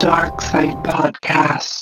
Dark Side Podcast.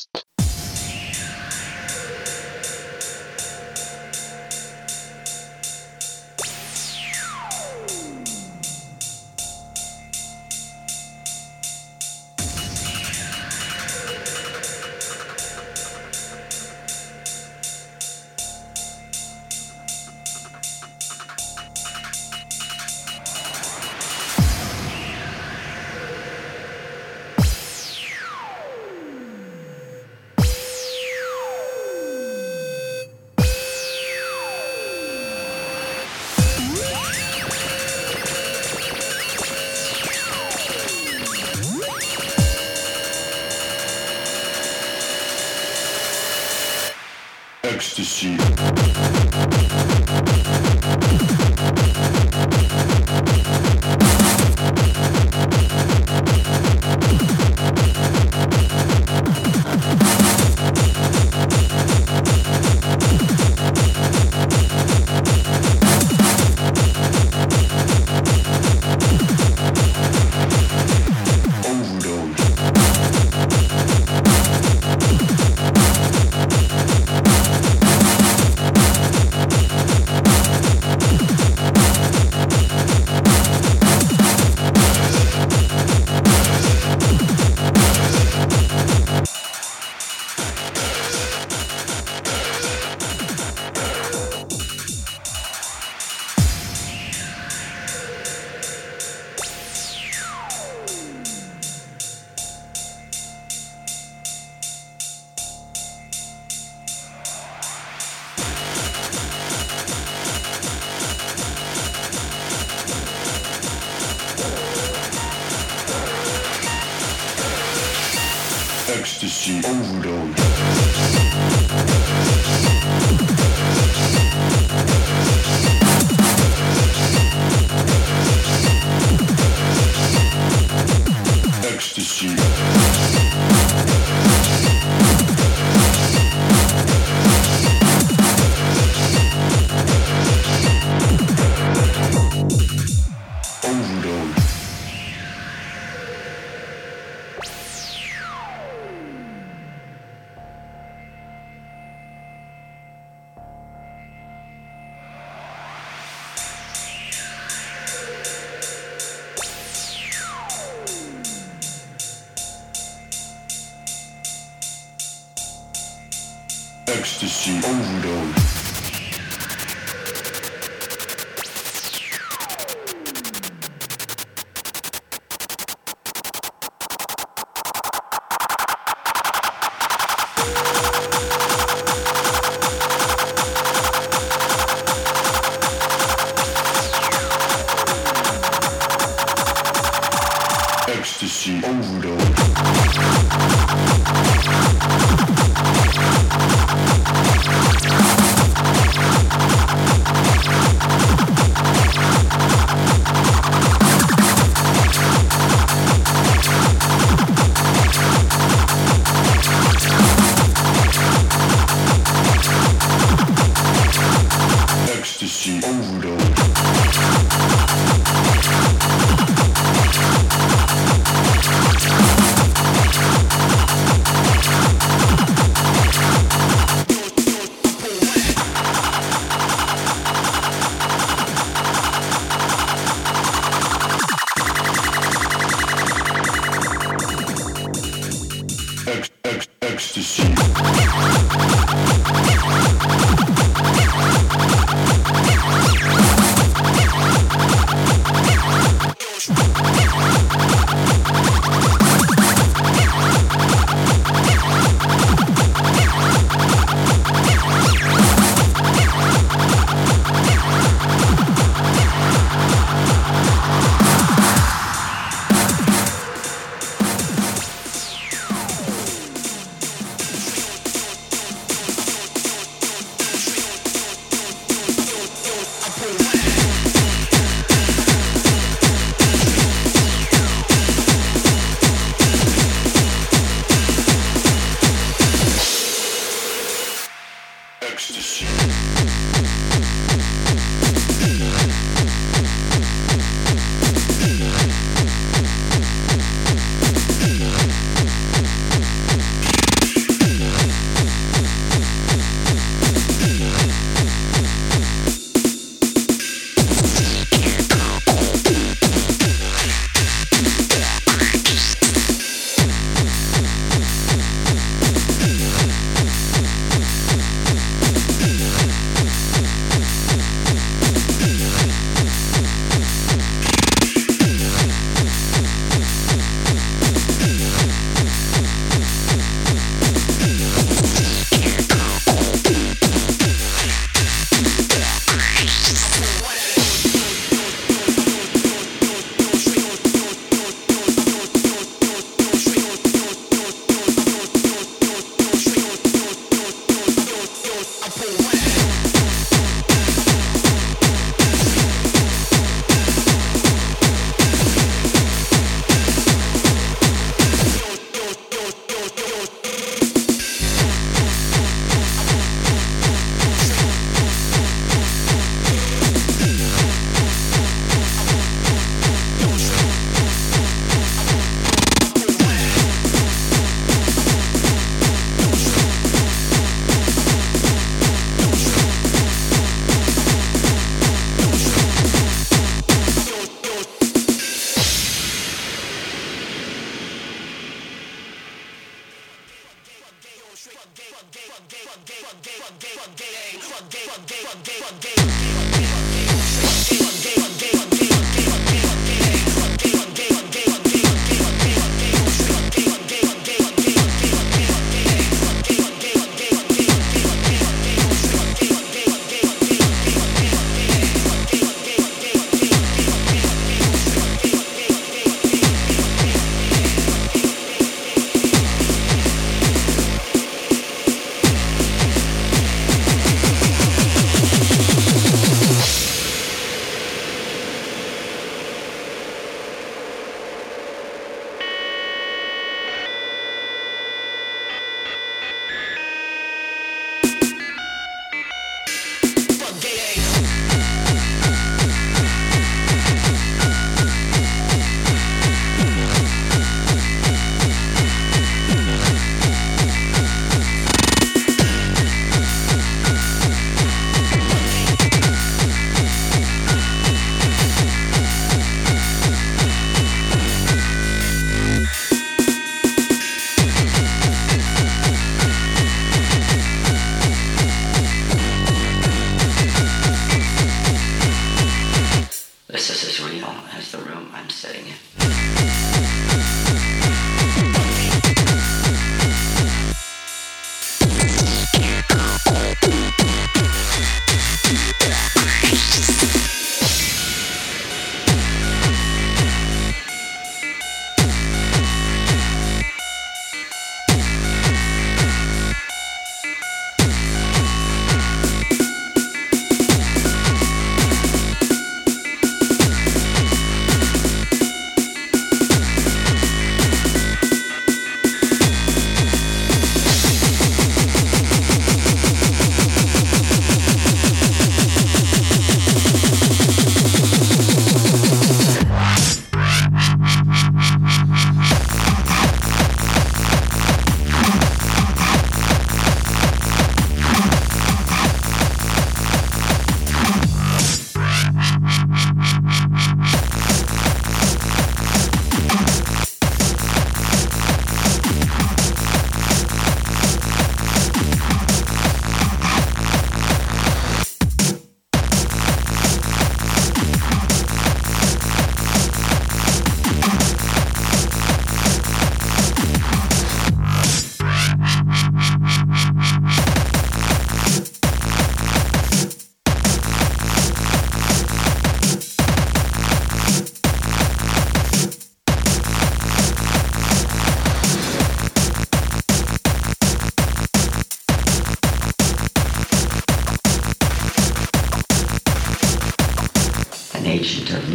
C'est si on vous donne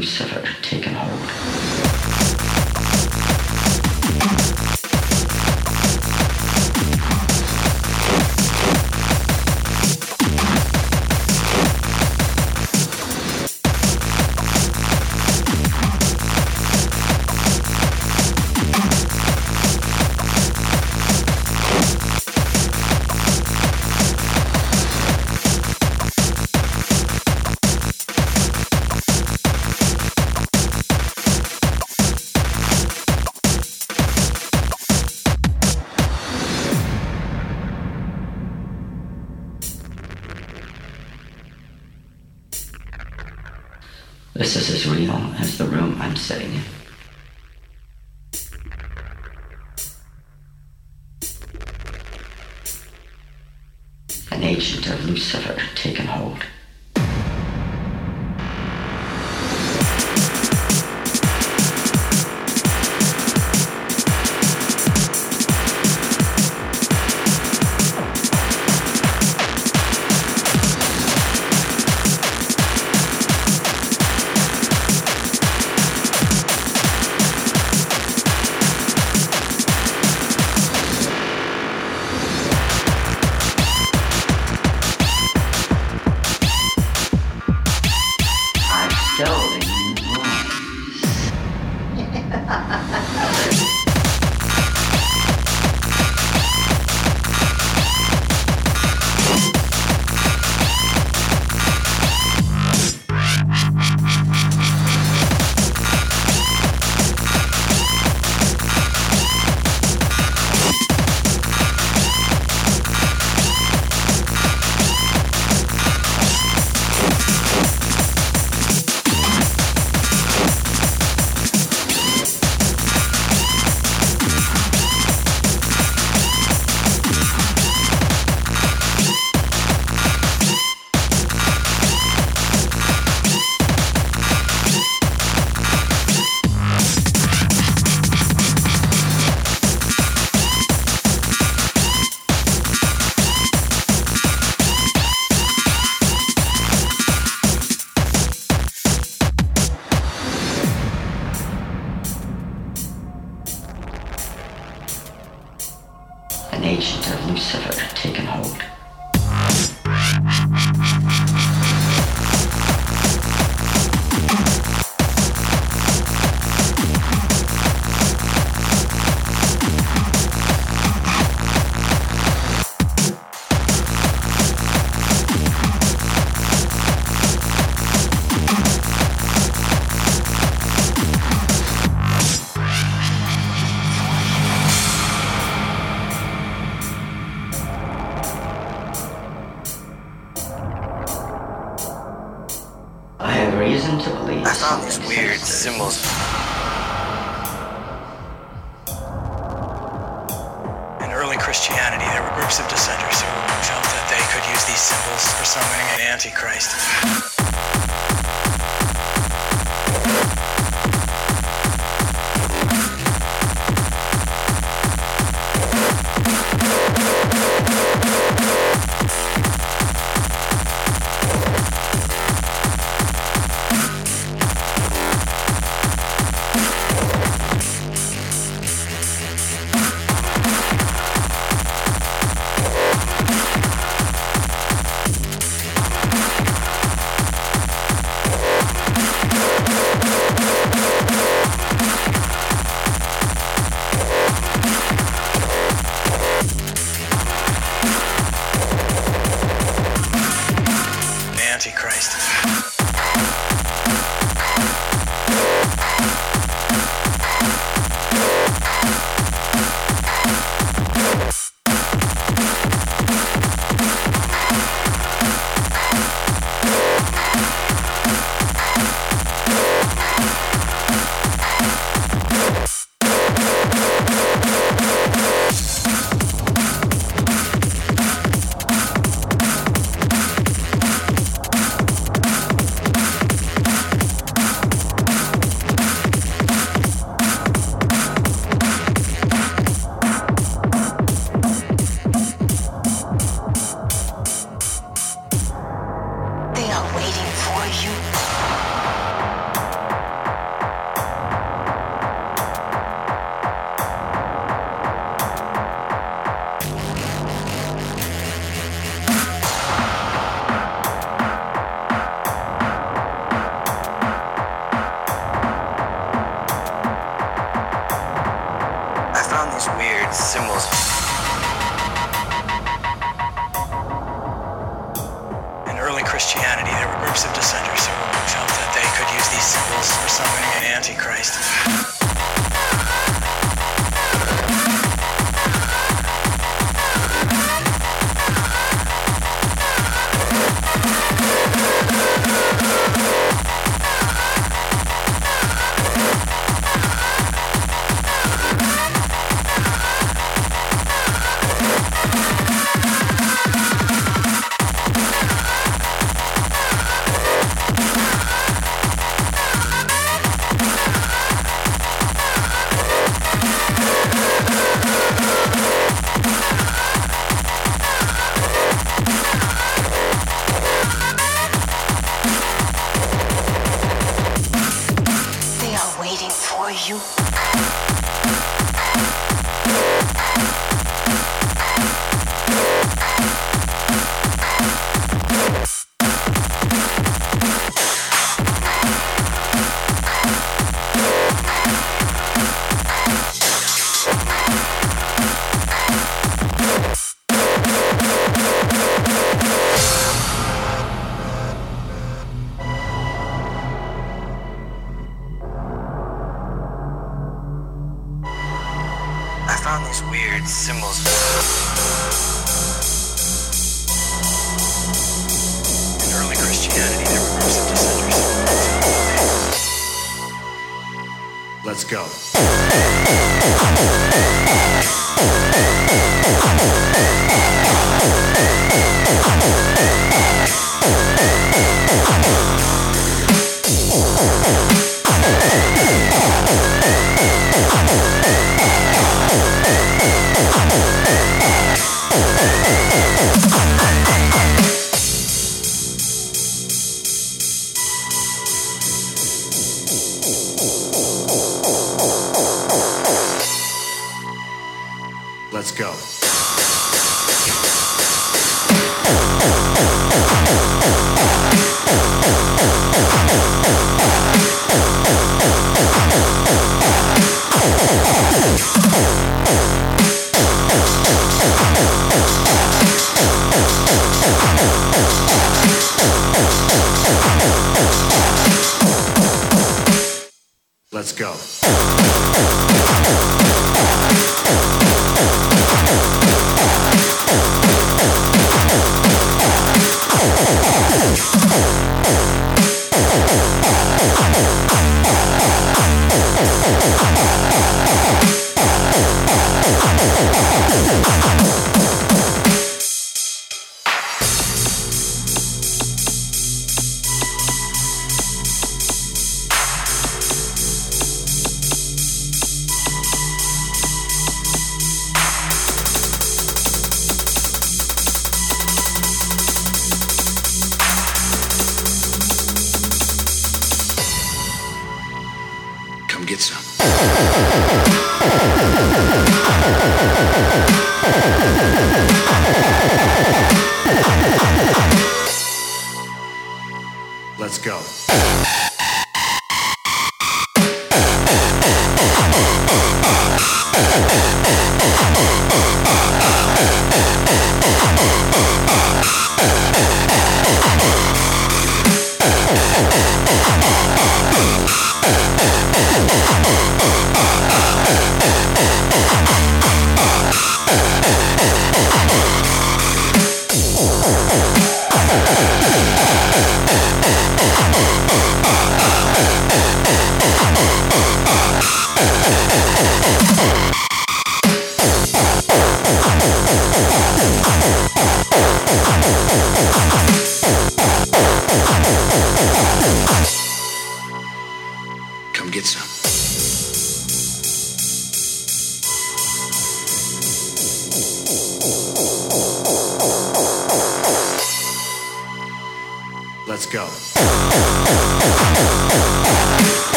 Lucifer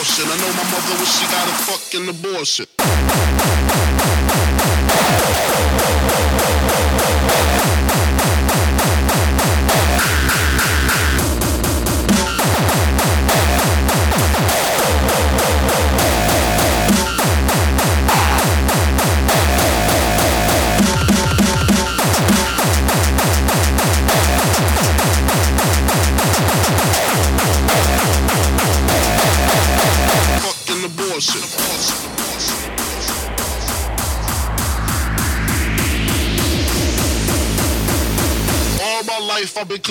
I know my mother when she got a fucking abortion.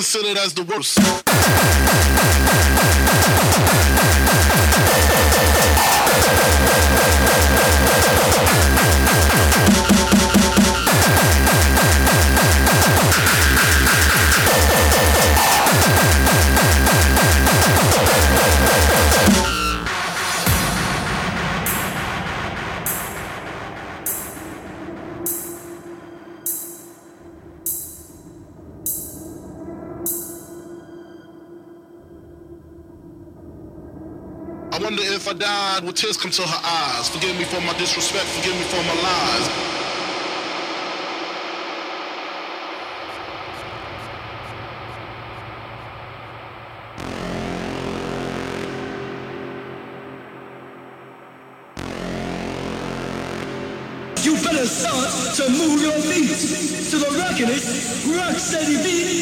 considered as the worst. cried with tears come to her eyes. Forgive me for my disrespect, forgive me for my lies. You better start to move your feet to the rockin'est, rock steady beat.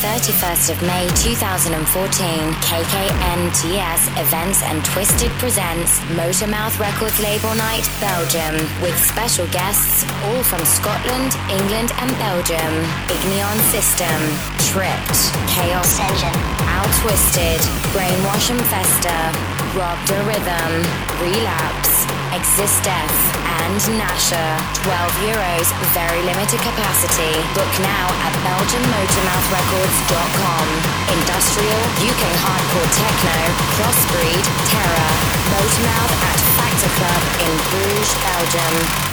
31st of May 2014, KKNTS Events and Twisted presents Motormouth Recordz Label Night, Belgium, with special guests all from Scotland, England, and Belgium. Ignion System, Tripped, Chaos Engine, Al Twisted, Brainwash and Festa, Rob the Rhythm, Relapse, Exist Death, and Nasher. 12 euros, very limited capacity. Book now at BelgiumMotormouthRecords.com. Industrial, UK hardcore techno, crossbreed, terror. Motormouth at Factor Club in Bruges, Belgium.